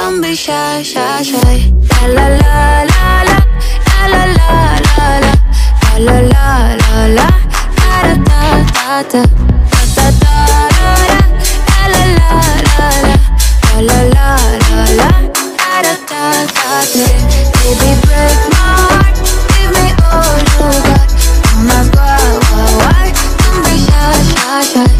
Don't be shy, shy, shy. La la la la la la la la la la la la la la da da da da da da da da la la la la la la la la da da da da Baby break my heart, give me all you got. Don't ask why, why, why. Don't be shy, shy, shy.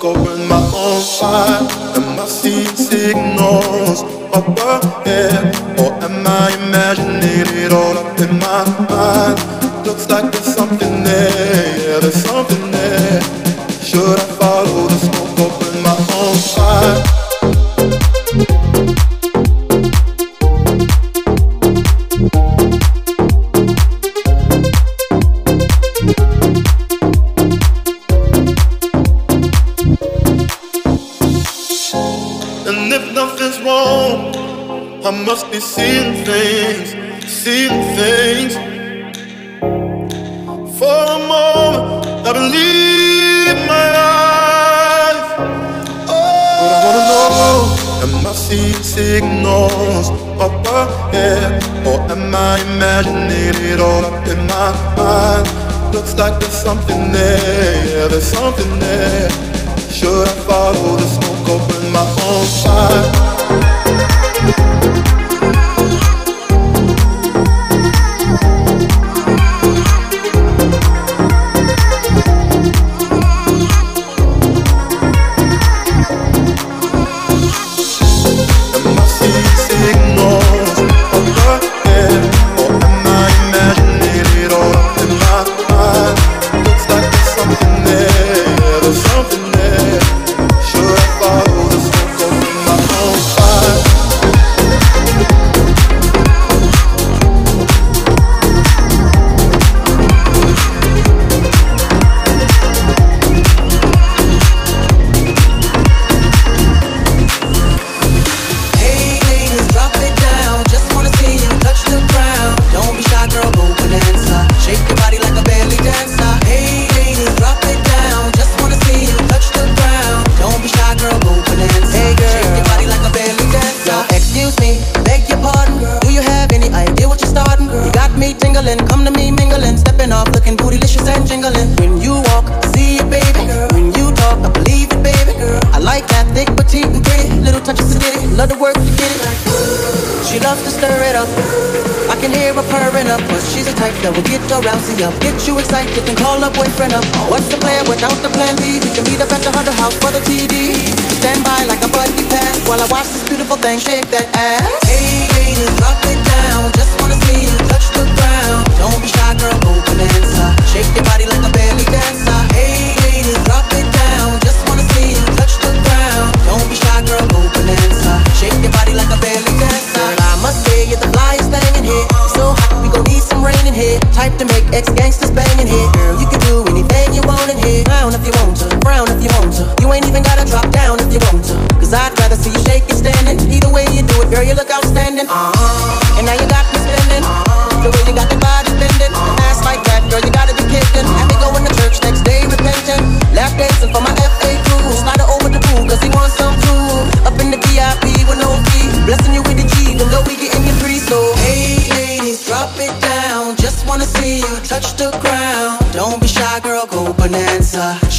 covering my own fire? and I see signals up ahead. Or am I imagining it all up in my mind? Looks like there's something there, yeah, there's something there. Should I? see signals up ahead? Or am I imagining it all up in my mind? Looks like there's something there, yeah, there's something there. Should I follow the smoke, open my own fire?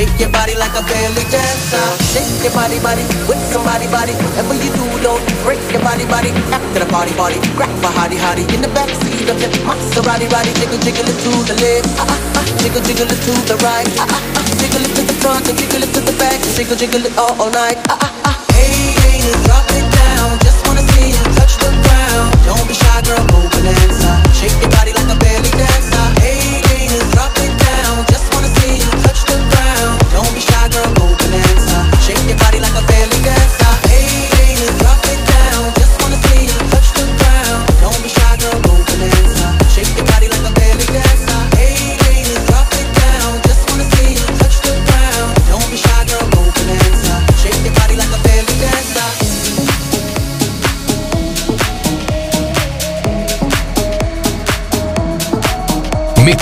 Shake your body like a belly dancer. Shake your body, body with somebody, body. Whatever you do, don't break your body, body. After the party, party, grab a hottie, hottie in the backseat of the Maserati, body. Jiggle, jiggle it to the left, ah ah ah. Jiggle, jiggle it to the right, ah ah ah. Jiggle it to the front and jiggle it to the back. Jiggle, jiggle it all, all night, ah ah ah. Hey, hey, drop it down. Just wanna see you touch the ground. Don't be shy, girl, move and answer. Shake your body. like.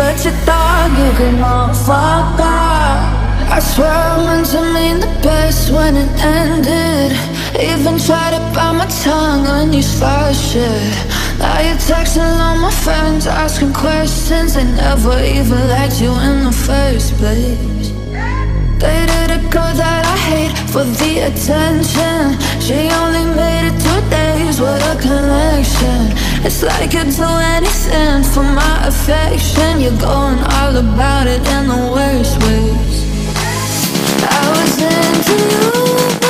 But your dog, you can all fuck off. I swear I meant to mean the best when it ended. Even tried to bite my tongue on you first shit. Now you're texting all my friends, asking questions. They never even liked you in the first place. Dated a girl that I hate for the attention She only made it two days with a connection It's like you'd do anything for my affection. You're going all about it in the worst ways. I was into you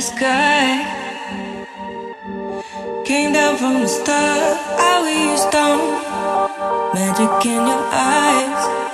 the sky. Came down from the star I was down. Magic in your eyes.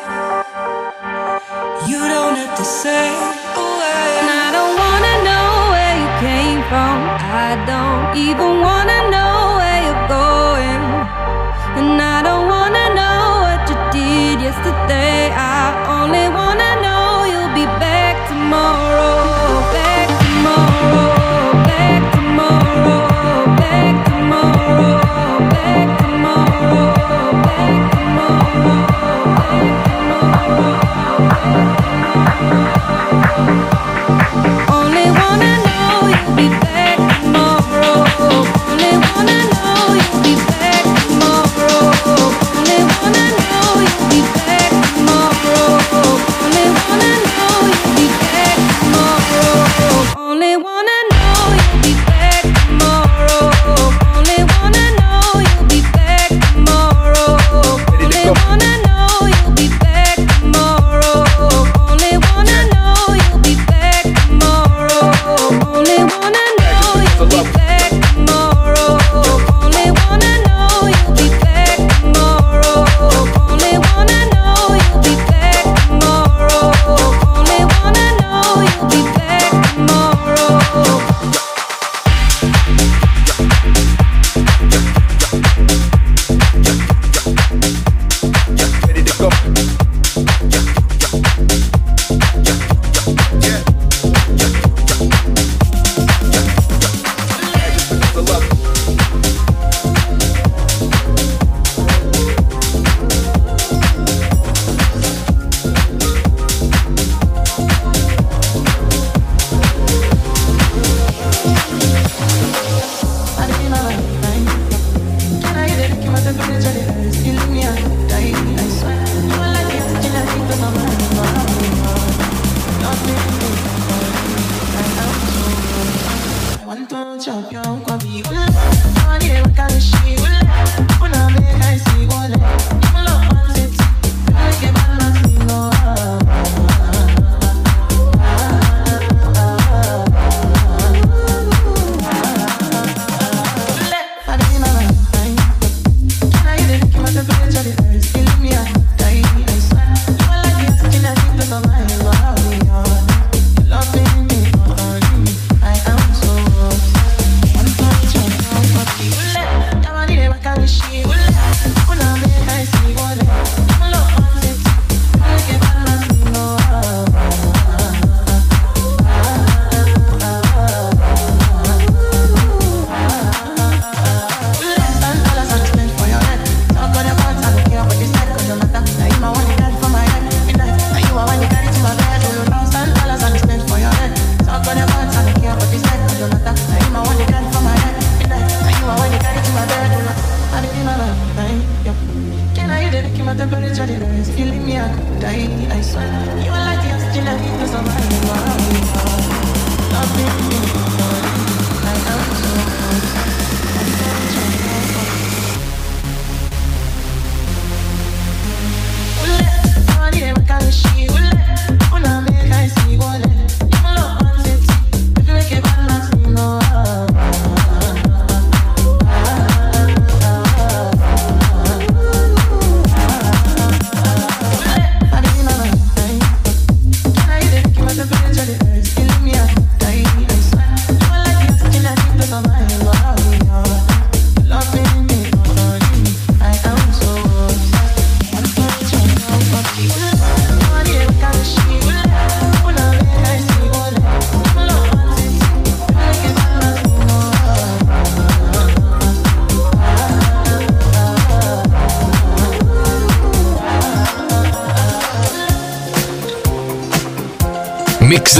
Mix.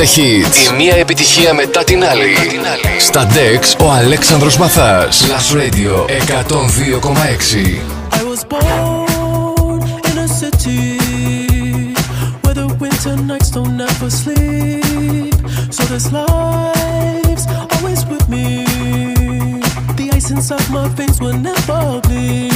Η μία επιτυχία μετά την άλλη. Μετά. Στα DEX ο Αλέξανδρος Μαθάς. Last Radio 102,6. I was my face will never bleed.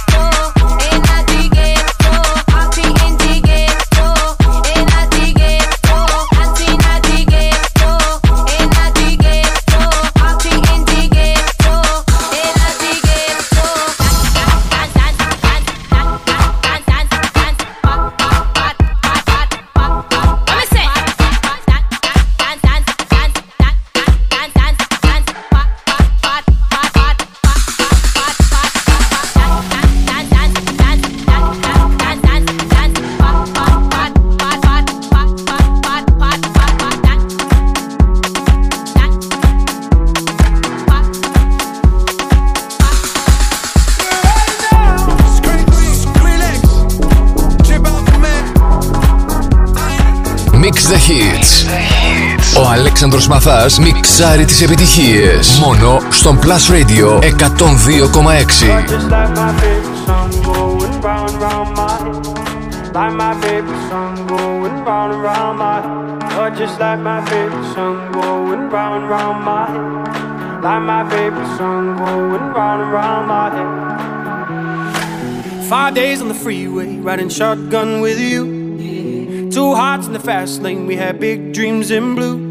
Αλέξανδρος Μαθάς μιξάρει τις επιτυχίες. Μόνο στον Plus Radio 102,6. Just like my favorite song going round and round my head. Like my favorite song going round and round my head. You're just like my favorite song going round and round my head. Like my favorite song going round and round my head. Five days on the freeway, riding shotgun with you. Two hearts in the fast lane, we had big dreams in blue.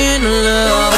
In love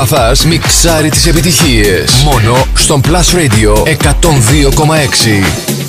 Αλέξανδρος Μαθάς μιξάρει τις επιτυχίες. Μόνο στον Plus Radio 102,6.